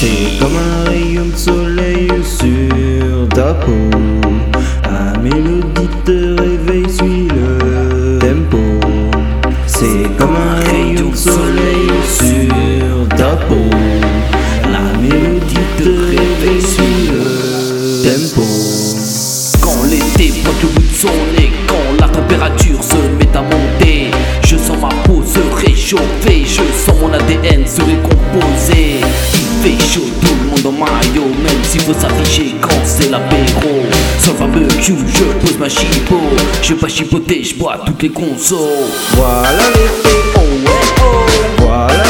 C'est comme un rayon de soleil sur ta peau. La mélodie te réveille, suis le tempo. C'est comme un rayon de soleil sur ta peau. La mélodie te réveille, suis le tempo. Quand l'été pointe le bout de son nez, quand la température se met à monter, je sens ma peau se réchauffer, je sens mon ADN se récomposer. Chaud, tout le monde en maillot, même s'il faut s'afficher quand c'est l'apéro. Sans le barbecue, je pose ma chipo, je vais pas chipoter, je bois toutes les consos. Voilà l'été, oh ouais, oh. Voilà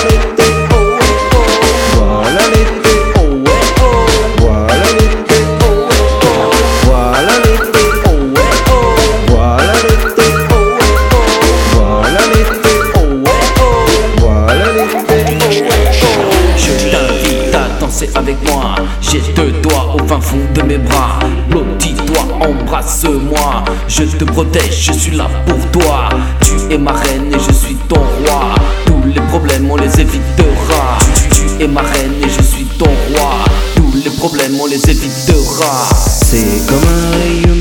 fond de mes bras. Blottis-toi, embrasse-moi. Je te protège, je suis là pour toi. Tu es ma reine et je suis ton roi. Tous les problèmes, on les évitera. Tu, tu es ma reine et je suis ton roi. Tous les problèmes, on les évitera. C'est comme un rayon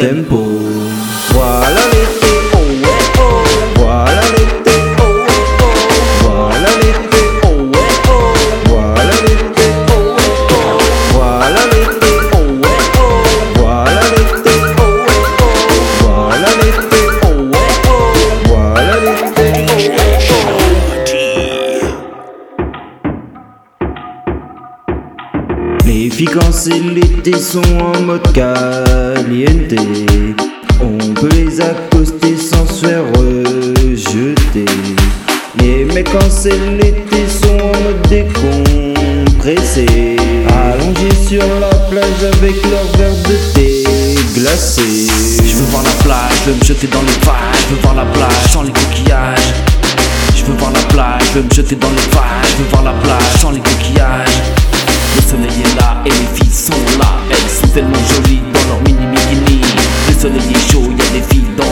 tempo. Les filles quand c'est l'été sont en mode caliente On peut les accoster sans se faire rejeter Les mecs quand c'est l'été sont en mode décompressé Allongés sur la plage avec leur verre de thé glacé Je veux voir la plage, je veux me jeter dans les vagues. Je veux voir la plage sans les coquillages. Je veux voir la plage, je veux me jeter dans les vagues. Je veux voir la plage sans les coquillages. Le soleil est là et les filles sont là. Elles sont tellement jolies dans leur mini bikini. Le soleil est chaud, y a des filles dans